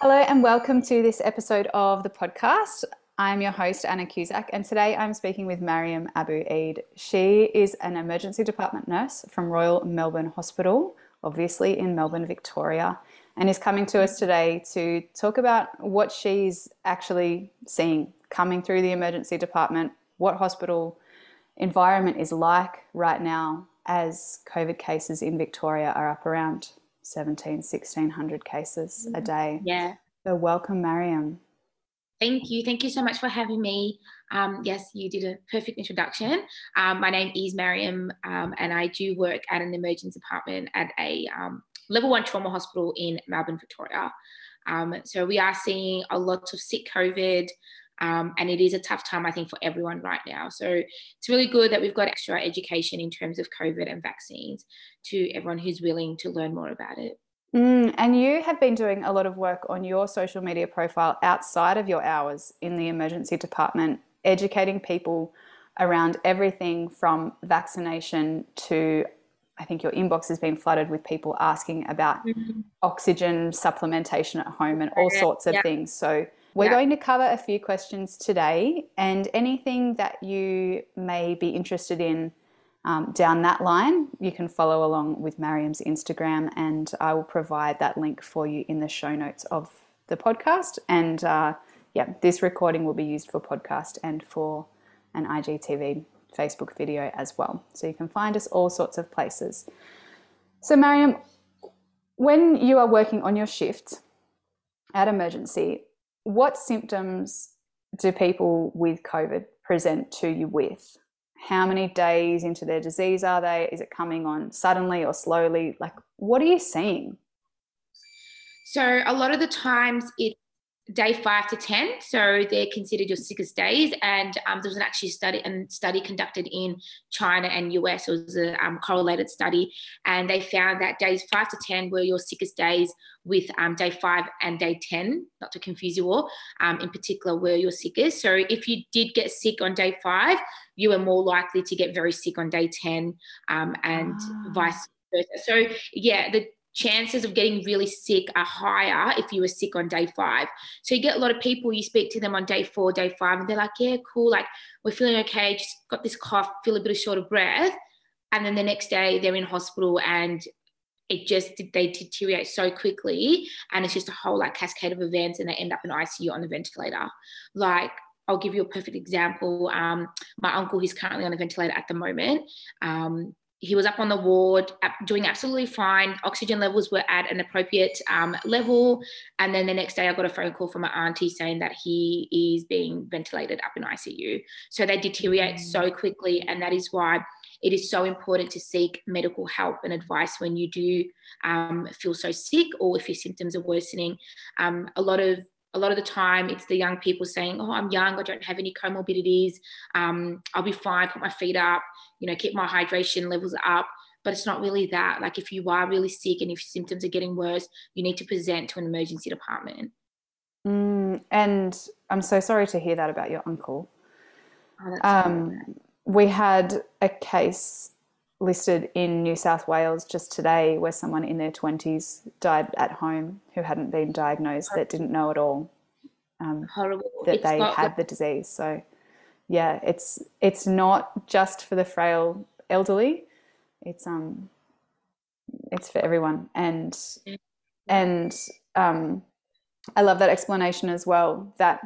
Hello, and welcome to this episode of the podcast. I'm your host, Anna Cusack, and today I'm speaking with Mariam Abu Eid. She is an emergency department nurse from Royal Melbourne Hospital, obviously in Melbourne, Victoria, and is coming to us today to talk about what she's actually seeing coming through the emergency department, what hospital environment is like right now as COVID cases in Victoria are up around 17, 1600 cases a mm-hmm. day. Yeah. So, welcome, Mariam. Thank you. Thank you so much for having me. Um, yes, you did a perfect introduction. Um, my name is Mariam, um, and I do work at an emergency department at a um, level one trauma hospital in Melbourne, Victoria. Um, so we are seeing a lot of sick COVID, um, and it is a tough time, I think, for everyone right now. So it's really good that we've got extra education in terms of COVID and vaccines to everyone who's willing to learn more about it. Mm, and you have been doing a lot of work on your social media profile outside of your hours in the emergency department, educating people around everything from vaccination to I think your inbox has been flooded with people asking about mm-hmm. oxygen supplementation at home and all sorts of yeah. things. So we're yeah. going to cover a few questions today, and anything that you may be interested in um, down that line, you can follow along with Mariam's Instagram, and I will provide that link for you in the show notes of the podcast. And uh, yeah, this recording will be used for podcast and for an IGTV Facebook video as well. So you can find us all sorts of places. So, Mariam, when you are working on your shift at emergency, what symptoms do people with COVID present to you with? How many days into their disease are they? Is it coming on suddenly or slowly? Like, what are you seeing? So, a lot of the times it day five to 10. So they're considered your sickest days. And um, there was an actually study and study conducted in China and US. It was a um, correlated study. And they found that days five to 10 were your sickest days with um, day five and day 10, not to confuse you all, um, in particular were your sickest. So if you did get sick on day five, you were more likely to get very sick on day 10 um, and ah. vice versa. So yeah, the chances of getting really sick are higher if you were sick on day five. So you get a lot of people, you speak to them on day four, day five, and they're like, yeah, cool, like we're feeling okay, just got this cough, feel a bit of short of breath. And then the next day they're in hospital and it just they deteriorate so quickly and it's just a whole like cascade of events and they end up in ICU on the ventilator. Like I'll give you a perfect example. Um, my uncle, who's currently on the ventilator at the moment, um, he was up on the ward doing absolutely fine. Oxygen levels were at an appropriate um, level. And then the next day, I got a phone call from my auntie saying that he is being ventilated up in ICU. So they deteriorate mm. so quickly. And that is why it is so important to seek medical help and advice when you do um, feel so sick or if your symptoms are worsening. Um, a lot of a lot of the time it's the young people saying oh i'm young i don't have any comorbidities um, i'll be fine put my feet up you know keep my hydration levels up but it's not really that like if you are really sick and if symptoms are getting worse you need to present to an emergency department mm, and i'm so sorry to hear that about your uncle oh, um, we had a case listed in New South Wales just today where someone in their 20s died at home who hadn't been diagnosed that didn't know at all um, Horrible. that it's they had the disease. So yeah, it's it's not just for the frail elderly. It's um it's for everyone. And and um I love that explanation as well that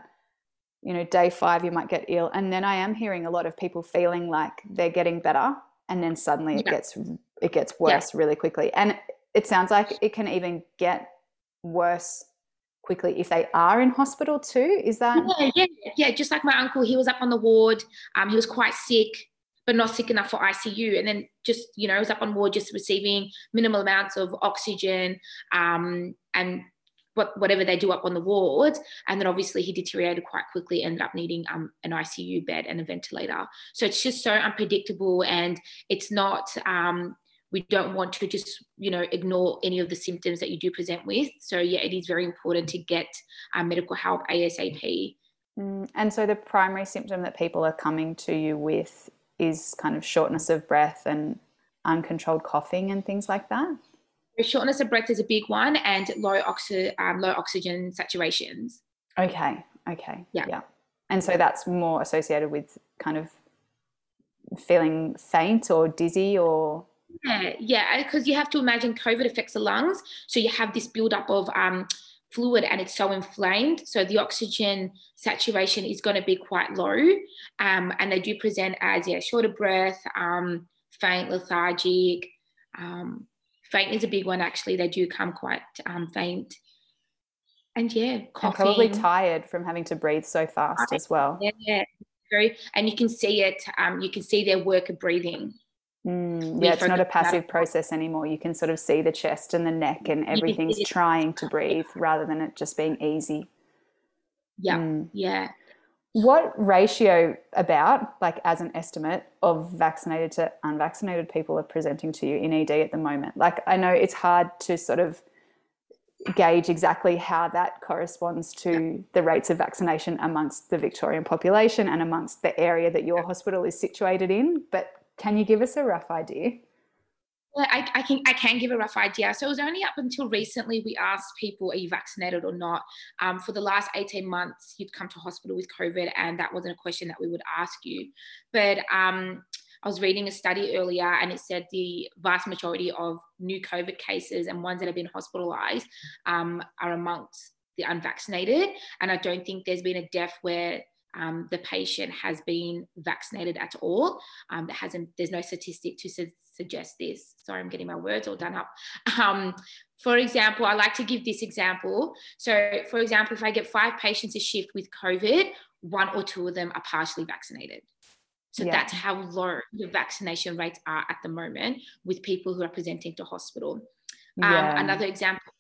you know day 5 you might get ill. And then I am hearing a lot of people feeling like they're getting better. And then suddenly it gets it gets worse yeah. really quickly. And it sounds like it can even get worse quickly if they are in hospital too is that yeah yeah yeah just like my uncle he was up on the ward um, he was quite sick but not sick enough for icu and then just you know he was up on ward just receiving minimal amounts of oxygen um, and what, whatever they do up on the ward. And then obviously he deteriorated quite quickly, ended up needing um, an ICU bed and a ventilator. So it's just so unpredictable and it's not, um, we don't want to just, you know, ignore any of the symptoms that you do present with. So yeah, it is very important to get medical help ASAP. Mm, and so the primary symptom that people are coming to you with is kind of shortness of breath and uncontrolled coughing and things like that? shortness of breath is a big one, and low oxy, um, low oxygen saturations. Okay. Okay. Yeah. Yeah. And so that's more associated with kind of feeling faint or dizzy or yeah, yeah, because you have to imagine COVID affects the lungs, so you have this buildup of um, fluid and it's so inflamed. So the oxygen saturation is going to be quite low, um, and they do present as yeah, shorter breath, um, faint, lethargic. Um, faint is a big one actually. They do come quite um, faint, and yeah, coughing. and probably tired from having to breathe so fast as well. Yeah, very, and you can see it. Um, you can see their work of breathing. Mm, yeah, it's not a focus on that. passive process anymore. You can sort of see the chest and the neck, and everything's it. trying to breathe rather than it just being easy. Yeah, Mm. yeah. What ratio, about like as an estimate, of vaccinated to unvaccinated people are presenting to you in ED at the moment? Like, I know it's hard to sort of gauge exactly how that corresponds to the rates of vaccination amongst the Victorian population and amongst the area that your hospital is situated in, but can you give us a rough idea? Well, I, I can I can give a rough idea. So it was only up until recently we asked people, are you vaccinated or not? Um, for the last 18 months, you'd come to hospital with COVID, and that wasn't a question that we would ask you. But um, I was reading a study earlier, and it said the vast majority of new COVID cases and ones that have been hospitalized um, are amongst the unvaccinated. And I don't think there's been a death where um, the patient has been vaccinated at all. Um, there hasn't. There's no statistic to su- suggest this. Sorry, I'm getting my words all done up. Um, for example, I like to give this example. So, for example, if I get five patients a shift with COVID, one or two of them are partially vaccinated. So Yeah. that's how low the vaccination rates are at the moment with people who are presenting to hospital. Um, Yeah. Another example,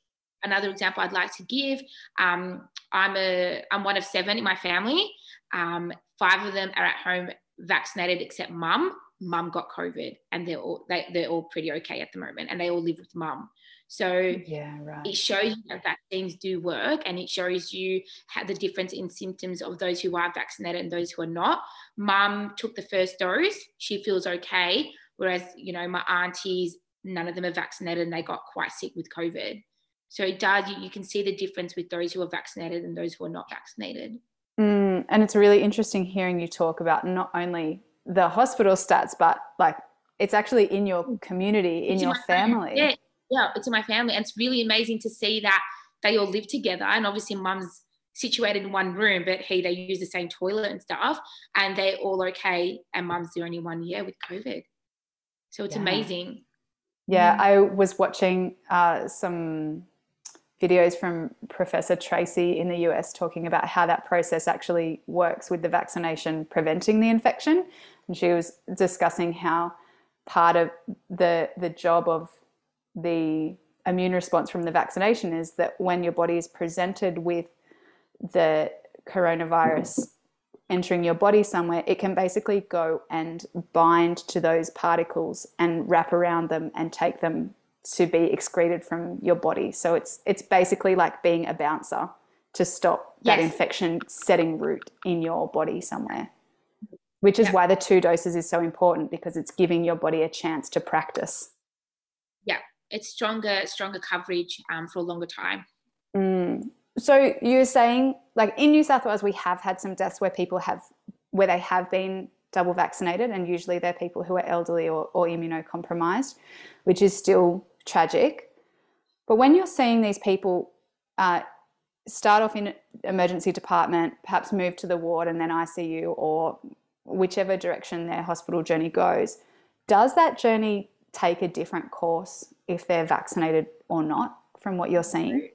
another example I'd like to give. Um, I'm a I'm one of seven in my family. Um, five of them are at home vaccinated, except mum. Mum got COVID, and they're all they, they're all pretty okay at the moment, and they all live with mum. So Yeah, right. it shows you that vaccines do work and it shows you how the difference in symptoms of those who are vaccinated and those who are not. Mum took the first dose, she feels okay. Whereas, you know, my aunties, none of them are vaccinated and they got quite sick with COVID. So it does, you, you can see the difference with those who are vaccinated and those who are not vaccinated. Mm, and it's really interesting hearing you talk about not only the hospital stats, but like it's actually in your community, in your family. family. Yeah, yeah, it's in my family. And it's really amazing to see that they all live together. And obviously, mum's situated in one room, but hey, they use the same toilet and stuff, and they're all okay. And mum's the only one, yeah, with COVID. So it's Yeah. amazing. Yeah, Mm. I was watching uh, some videos from Professor Tracy in the US talking about how that process actually works with the vaccination preventing the infection. And she was discussing how part of the the job of the immune response from the vaccination is that when your body is presented with the coronavirus entering your body somewhere, it can basically go and bind to those particles and wrap around them and take them to be excreted from your body. So it's it's basically like being a bouncer to stop that infection setting root in your body somewhere. Which is Yeah. why the two doses is so important because it's giving your body a chance to practice. Yeah, it's stronger, stronger coverage um, for a longer time. Mm. So you're saying, like in New South Wales, we have had some deaths where people have, where they have been double vaccinated, and usually they're people who are elderly or, or immunocompromised, which is still tragic. But when you're seeing these people uh, start off in emergency department, perhaps move to the ward and then ICU, or whichever direction their hospital journey goes, does that journey take a different course if they're vaccinated or not? From what you're seeing.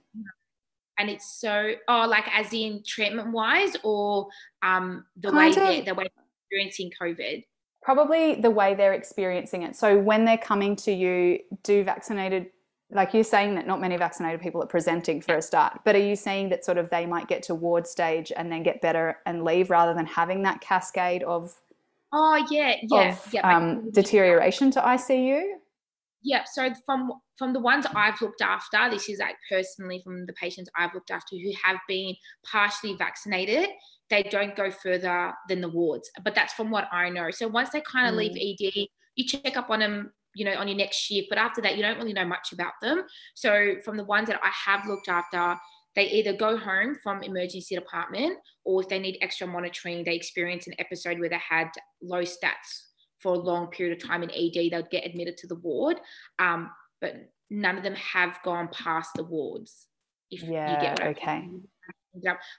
And it's so, oh, like as in treatment wise, or um, the Kind way of. the way they're experiencing COVID. Probably the way they're experiencing it. So when they're coming to you, do vaccinated, like you're saying that not many vaccinated people are presenting for a start, but are you saying that sort of they might get to ward stage and then get better and leave rather than having that cascade of, Oh yeah, yeah, of yeah. Um, deterioration to ICU? Yeah, so from from the ones I've looked after, this is like personally from the patients I've looked after who have been partially vaccinated, they don't go further than the wards. But that's from what I know. So once they kind of leave ED, you check up on them, you know, on your next shift. But after that, you don't really know much about them. So from the ones that I have looked after, they either go home from emergency department or if they need extra monitoring, they experience an episode where they had low stats for a long period of time in ED, they'd get admitted to the ward. Um, but none of them have gone past the wards. If yeah, you get okay.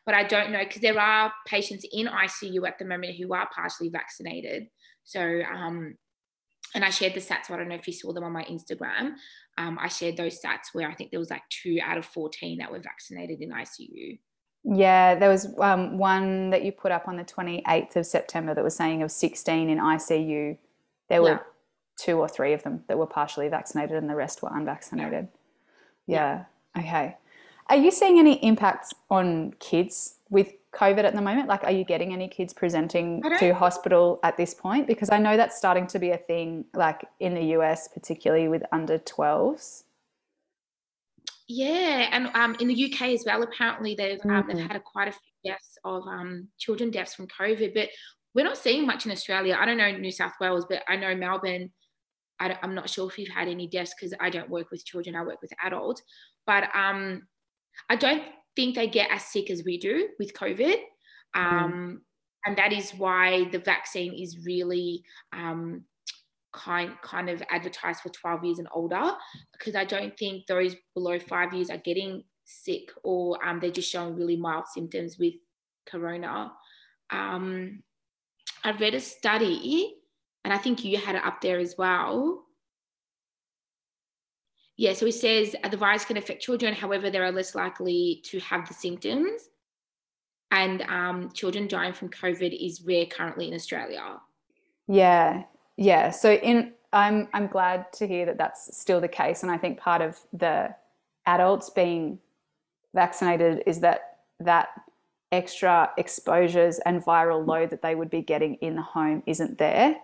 But I don't know because there are patients in ICU at the moment who are partially vaccinated. So um, and I shared the stats. So I don't know if you saw them on my Instagram. Um, I shared those stats where I think there was like two out of 14 that were vaccinated in ICU. Yeah, there was um, one that you put up on the 28th of September that was saying of 16 in ICU, there were yeah. two or three of them that were partially vaccinated and the rest were unvaccinated. Yeah. yeah. Okay. Are you seeing any impacts on kids with COVID at the moment? Like, are you getting any kids presenting to hospital at this point? Because I know that's starting to be a thing, like in the US, particularly with under 12s. Yeah, and um, in the UK as well, apparently they've, um, they've mm. had a, quite a few deaths of um, children deaths from COVID, but we're not seeing much in Australia. I don't know New South Wales, but I know Melbourne. I am not sure if you've had any deaths because I don't work with children. I work with adults, but um, I don't think they get as sick as we do with COVID. Um, mm. And that is why the vaccine is really um, kind kind of advertised for 12 years and older because I don't think those below five years are getting sick or um, they're just showing really mild symptoms with corona. Um, I read a study, and I think you had it up there as well. Yeah, so it says the virus can affect children, however, they are less likely to have the symptoms. And um, children dying from COVID is rare currently in Australia. Yeah, yeah. So in I'm I'm glad to hear that that's still the case, and I think part of the adults being vaccinated is that that extra exposures and viral load that they would be getting in the home isn't there.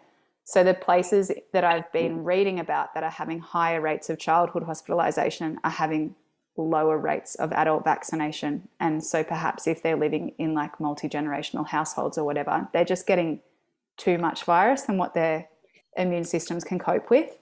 So the places that I've been reading about that are having higher rates of childhood hospitalization are having lower rates of adult vaccination. And so perhaps if they're living in like multi-generational households or whatever, they're just getting too much virus than what their immune systems can cope with.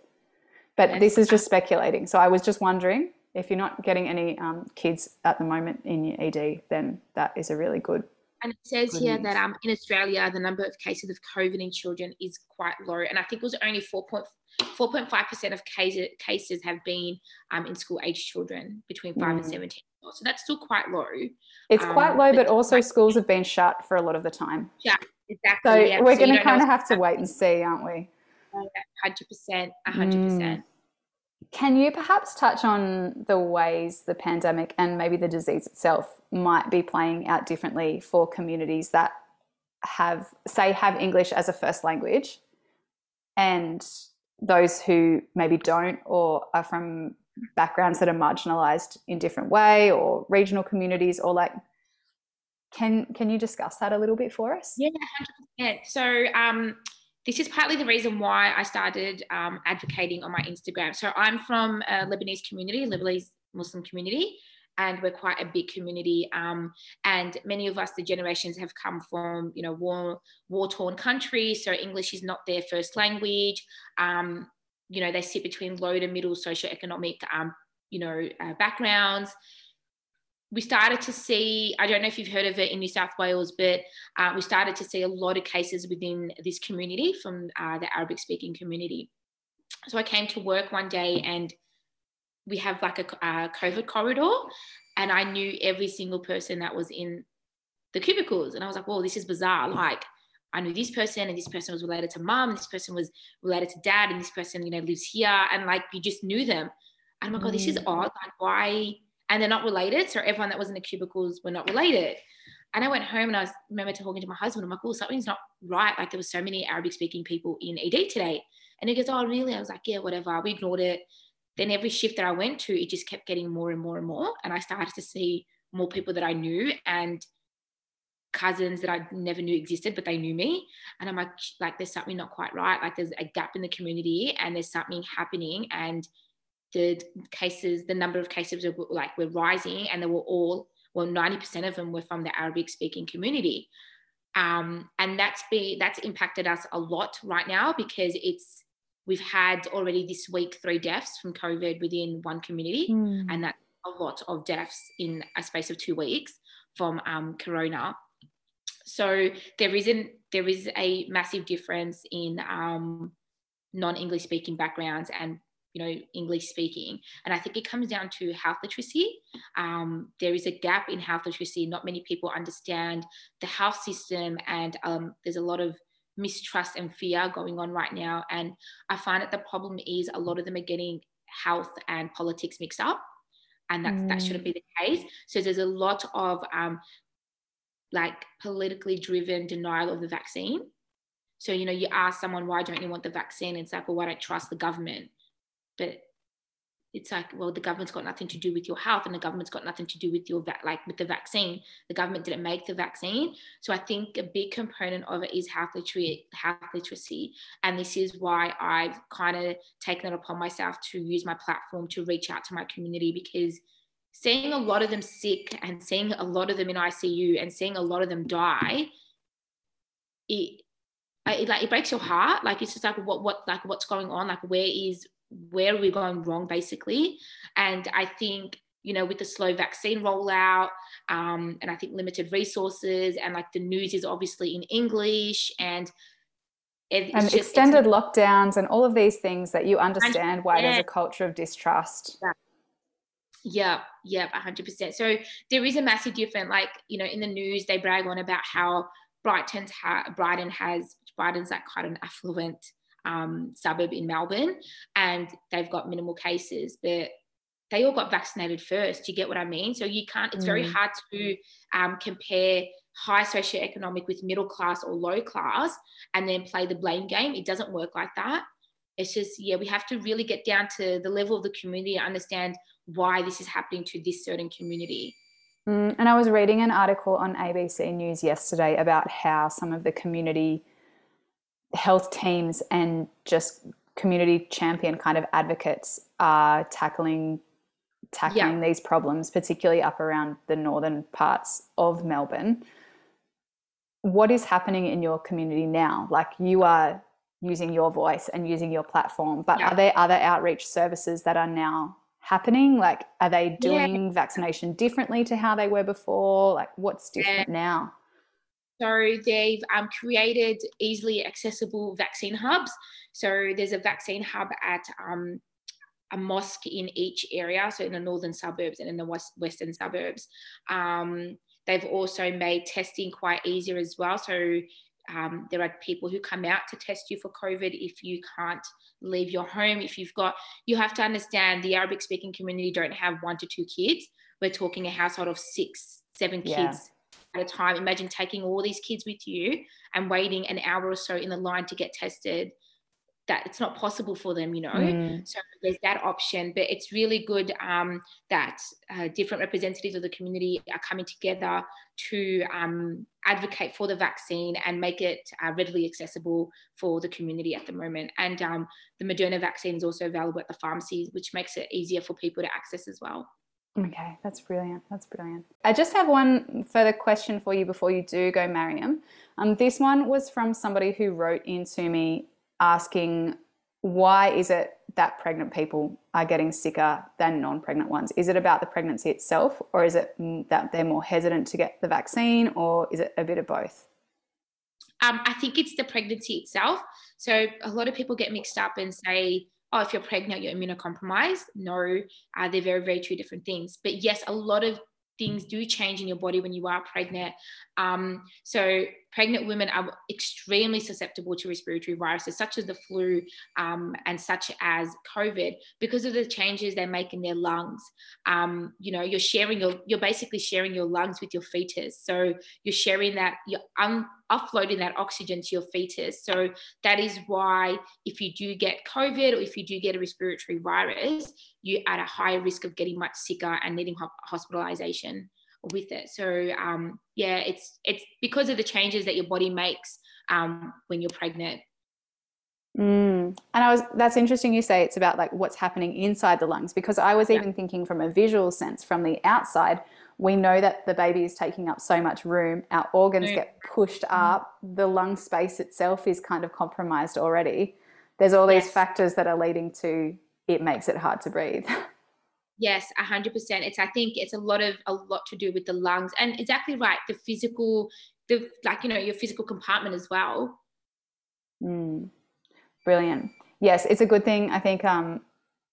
But this is just speculating. So I was just wondering if you're not getting any um, kids at the moment in your ED, then that is a really good and it says here that um, in Australia, the number of cases of COVID in children is quite low. And I think it was only 4.5% of cases, cases have been um, in school age children between 5 mm. and 17. So that's still quite low. It's um, quite low, but, also schools have been shut for a lot of the time. Yeah, exactly. So yeah. we're so going to kind of have to wait and see, aren't we? 100%. 100%. Mm. Can you perhaps touch on the ways the pandemic and maybe the disease itself might be playing out differently for communities that have, say, have English as a first language and those who maybe don't or are from backgrounds that are marginalized in different way or regional communities or like can can you discuss that a little bit for us? Yeah 100% so um this is partly the reason why I started um, advocating on my Instagram. So I'm from a Lebanese community, Lebanese Muslim community, and we're quite a big community. Um, and many of us, the generations, have come from you know war war torn countries, so English is not their first language. Um, you know, they sit between low to middle socioeconomic um, you know uh, backgrounds we started to see, I don't know if you've heard of it in New South Wales, but uh, we started to see a lot of cases within this community from uh, the Arabic speaking community. So I came to work one day and we have like a, a COVID corridor, and I knew every single person that was in the cubicles. And I was like, whoa, this is bizarre. Like, I knew this person and this person was related to mom, and this person was related to dad, and this person, you know, lives here. And like, you just knew them. And I'm like, oh, this is mm. odd. Like, why? And they're not related. So everyone that was in the cubicles were not related. And I went home and I was remember talking to my husband. I'm like, oh, something's not right. Like there was so many Arabic speaking people in ED today. And he goes, oh, really? I was like, yeah, whatever. We ignored it. Then every shift that I went to, it just kept getting more and more and more. And I started to see more people that I knew and cousins that I never knew existed, but they knew me. And I'm like, like there's something not quite right. Like there's a gap in the community and there's something happening. And the cases, the number of cases were like were rising, and they were all well, 90% of them were from the Arabic speaking community. Um, and that's be that's impacted us a lot right now because it's we've had already this week three deaths from COVID within one community, mm. and that's a lot of deaths in a space of two weeks from um, corona. So there isn't there is a massive difference in um, non-English speaking backgrounds and you know English speaking, and I think it comes down to health literacy. Um, there is a gap in health literacy. Not many people understand the health system, and um, there's a lot of mistrust and fear going on right now. And I find that the problem is a lot of them are getting health and politics mixed up. And that, mm. that shouldn't be the case. So there's a lot of um, like politically driven denial of the vaccine. So, you know, you ask someone, why don't you want the vaccine? And it's like, well, I don't trust the government. But it's like well the government's got nothing to do with your health and the government's got nothing to do with your va- like with the vaccine. The government didn't make the vaccine. So i think a big component of it is health literacy health literacy. And this is why i've kind of taken it upon myself to use my platform to reach out to my community because seeing a lot of them sick and seeing a lot of them in icu and seeing a lot of them die it it like it breaks your heart. Like it's just like what what like what's going on? Like where is where we're we going wrong basically. And i think you know with the slow vaccine rollout um, and i think limited resources and like the news is obviously in english and and just, extended lockdowns and all of these things that you understand why there's a culture of distrust. Yeah. Yeah 100% so there is a massive difference like you know in the news they brag on about how brighton's ha- brighton has brighton's like quite an affluent um, suburb in Melbourne, and they've got minimal cases, but they all got vaccinated first. You get what I mean? So you can't. It's mm. very hard to um, compare high socioeconomic with middle class or low class, and then play the blame game. It doesn't work like that. It's just yeah, we have to really get down to the level of the community and understand why this is happening to this certain community. Mm, and I was reading an article on ABC News yesterday about how some of the community health teams and just community champion kind of advocates are tackling tackling yeah. these problems, particularly up around the northern parts of Melbourne. What is happening in your community now? Like you are using your voice and using your platform, but yeah. are there other outreach services that are now happening? Like, are they doing yeah. vaccination differently to how they were before? Like, what's different now? So they've um, created easily accessible vaccine hubs. So there's a vaccine hub at um, a mosque in each area, so in the northern suburbs and in the west, western suburbs. Um, they've also made testing quite easier as well. So um, there are people who come out to test you for COVID if you can't leave your home. If you've got, you have to understand the Arabic speaking community don't have one to two kids. We're talking a household of six, seven yeah. At a time. Imagine taking all these kids with you and waiting an hour or so in the line to get tested. That it's not possible for them, you know. Mm. So there's that option, but it's really good um, that uh, different representatives of the community are coming together to um, advocate for the vaccine and make it uh, readily accessible for the community at the moment. And um, the Moderna vaccine is also available at the pharmacies, which makes it easier for people to access as well. Okay, that's brilliant. That's brilliant. I just have one further question for you before you do go, Mariam. Um, this one was from somebody who wrote into me asking, why is it that pregnant people are getting sicker than non pregnant ones? Is it about the pregnancy itself, or is it that they're more hesitant to get the vaccine, or is it a bit of both? Um, I think it's the pregnancy itself. So a lot of people get mixed up and say, oh, if you're pregnant, you're immunocompromised. No, uh, they're very, very two different things. But yes, a lot of things do change in your body when you are pregnant. Um, so pregnant women are extremely susceptible to respiratory viruses such as the flu um, and such as COVID because of the changes they make in their lungs. Um, you know, you're sharing your, you're basically sharing your lungs with your fetus. So you're sharing that, you're un, offloading that oxygen to your fetus. So that is why if you do get COVID or if you do get a respiratory virus, you're at a higher risk of getting much sicker and needing hospitalization with it. So um, yeah, it's it's because of the changes that your body makes um, when you're pregnant. Mm. And I was that's interesting you say it's about like what's happening inside the lungs because I was yeah. even thinking from a visual sense from the outside we know that the baby is taking up so much room our organs get pushed mm-hmm. up the lung space itself is kind of compromised already there's all these Yes. factors that are leading to it makes it hard to breathe. Yes, a hundred percent. It's I think it's a lot of a lot to do with the lungs and exactly right. The physical, the like you know your physical compartment as well. Mm. Brilliant. Yes, it's a good thing. I think um,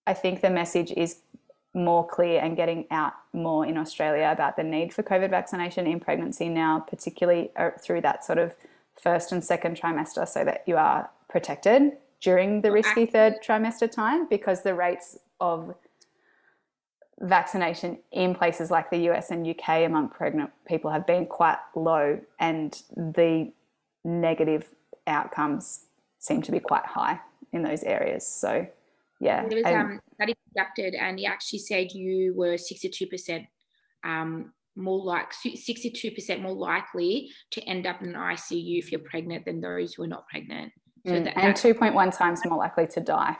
I think the message is more clear and getting out more in Australia about the need for COVID vaccination in pregnancy now, particularly uh, through that sort of first and second trimester, so that you are protected during the risky third trimester time because the rates of vaccination in places like the US and UK among pregnant people have been quite low and the negative outcomes seem to be quite high in those areas. So, yeah. There was and- um study conducted and he actually said you were sixty two percent um more like sixty two percent more likely to end up in an ICU if you're pregnant than those who are not pregnant. So Mm, that, and 2.1 times more likely to die,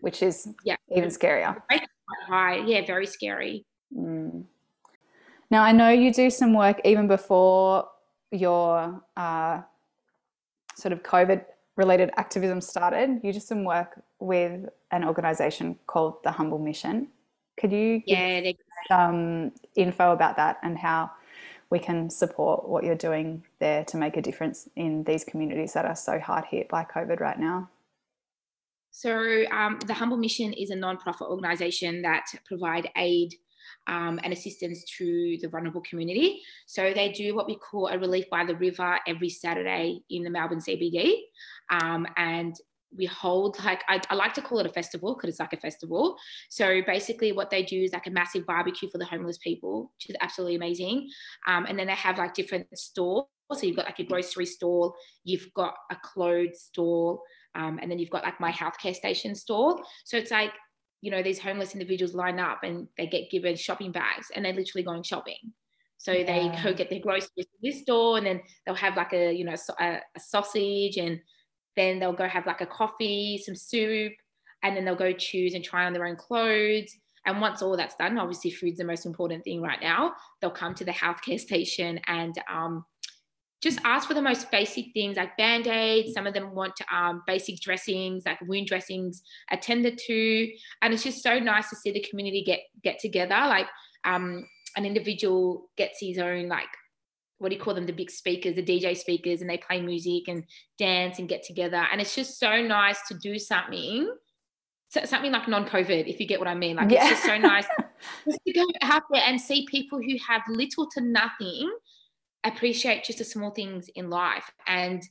which is Yeah. even scarier. high. Yeah, very scary. Mm. Now, I know you do some work even before your uh, sort of COVID related activism started. You did some work with an organization called the Humble Mission. Could you give Yeah, they some info about that and how we can support what you're doing there to make a difference in these communities that are so hard hit by COVID right now? So, um, the Humble Mission is a non-profit organisation that provide aid um, and assistance to the vulnerable community. So they do what we call a relief by the river every Saturday in the Melbourne CBD, um, and we hold like I, I like to call it a festival because it's like a festival. So basically, what they do is like a massive barbecue for the homeless people, which is absolutely amazing. Um, and then they have like different stalls. So you've got like a grocery stall, you've got a clothes stall, um, and then you've got like my healthcare station store. So it's like, you know, these homeless individuals line up and they get given shopping bags and they're literally going shopping. So they go get their groceries to this store and then they'll have like a, you know, a, a sausage and then they'll go have like a coffee, some soup, and then they'll go choose and try on their own clothes. And once all that's done, obviously food's the most important thing right now. They'll come to the healthcare station and um, just ask for the most basic things like band-aids some of them want um, basic dressings like wound dressings attended to. And it's just so nice to see the community get get together. Like um, an individual gets his own like what do you call them? The big speakers the dj speakers and they play music and dance and get together. And it's just so nice to do something so- something like non-covid if you get what i mean. Like Yeah. it's just so nice just to go out there and see people who have little to nothing appreciate just the small things in life. And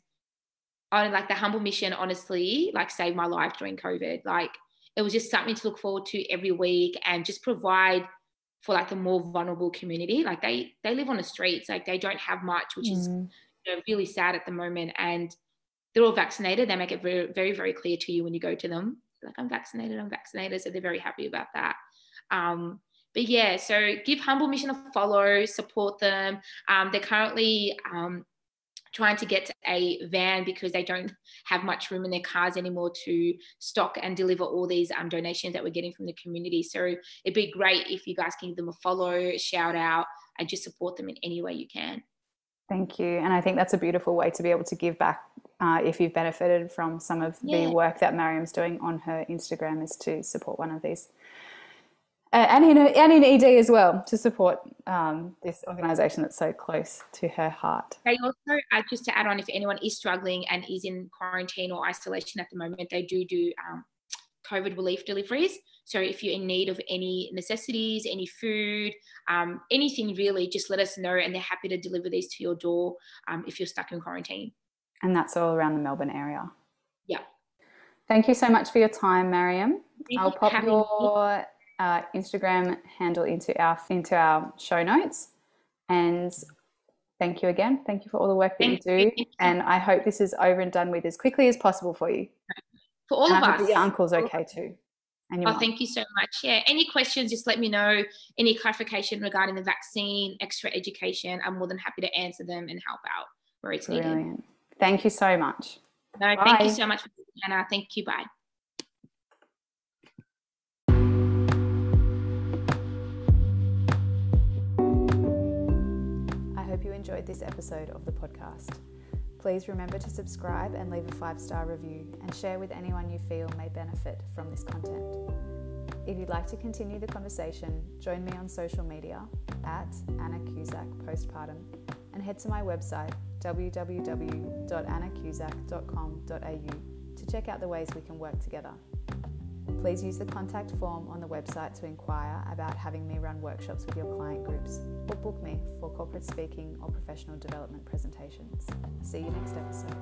on like the humble mission honestly like saved my life during covid. Like it was just something to look forward to every week and just provide for like the more vulnerable community. Like they they live on the streets. Like they don't have much which is Mm. you know, really sad at the moment. And they're all vaccinated. They make it very very very clear to you when you go to them. Like i'm vaccinated i'm vaccinated. So they're very happy about that. Um but yeah so give humble mission a follow support them um, they're currently um, trying to get a van because they don't have much room in their cars anymore to stock and deliver all these um, donations that we're getting from the community. So it'd be great if you guys can give them a follow, shout out, and just support them in any way you can. Thank you. And I think that's a beautiful way to be able to give back uh, if you've benefited from some of Yeah. the work that Mariam's doing on her Instagram is to support one of these. Uh, and, in, and in ED as well, to support um, this organisation that's so close to her heart. They also, uh, just to add on, if anyone is struggling and is in quarantine or isolation at the moment, they do do um, COVID relief deliveries. So if you're in need of any necessities, any food, um, anything really, just let us know and they're happy to deliver these to your door um, if you're stuck in quarantine. And that's all around the Melbourne area. Yeah. Thank you so much for your time, Mariam. Thank I'll you pop having me. Uh, Instagram handle into our into our show notes. And thank you again. Thank you for all the work that Thank you do. You. And I hope this is over and done with as quickly as possible for you. For all and of I us. your uncle's okay too. And your Oh, thank you so much. Yeah. Any questions, just let me know. Any clarification regarding the vaccine, extra education, I'm more than happy to answer them and help out where it's needed. Brilliant. Thank you so much. No, thank you so much, Anna. Thank you. Bye. Enjoyed this episode of the podcast. Please remember to subscribe and leave a five star review and share with anyone you feel may benefit from this content. If you'd like to continue the conversation, join me on social media at Anna Cusack Postpartum and head to my website www.annacusack.com.au to check out the ways we can work together. Please use the contact form on the website to inquire about having me run workshops with your client groups or book me for corporate speaking or professional development presentations. See you next episode.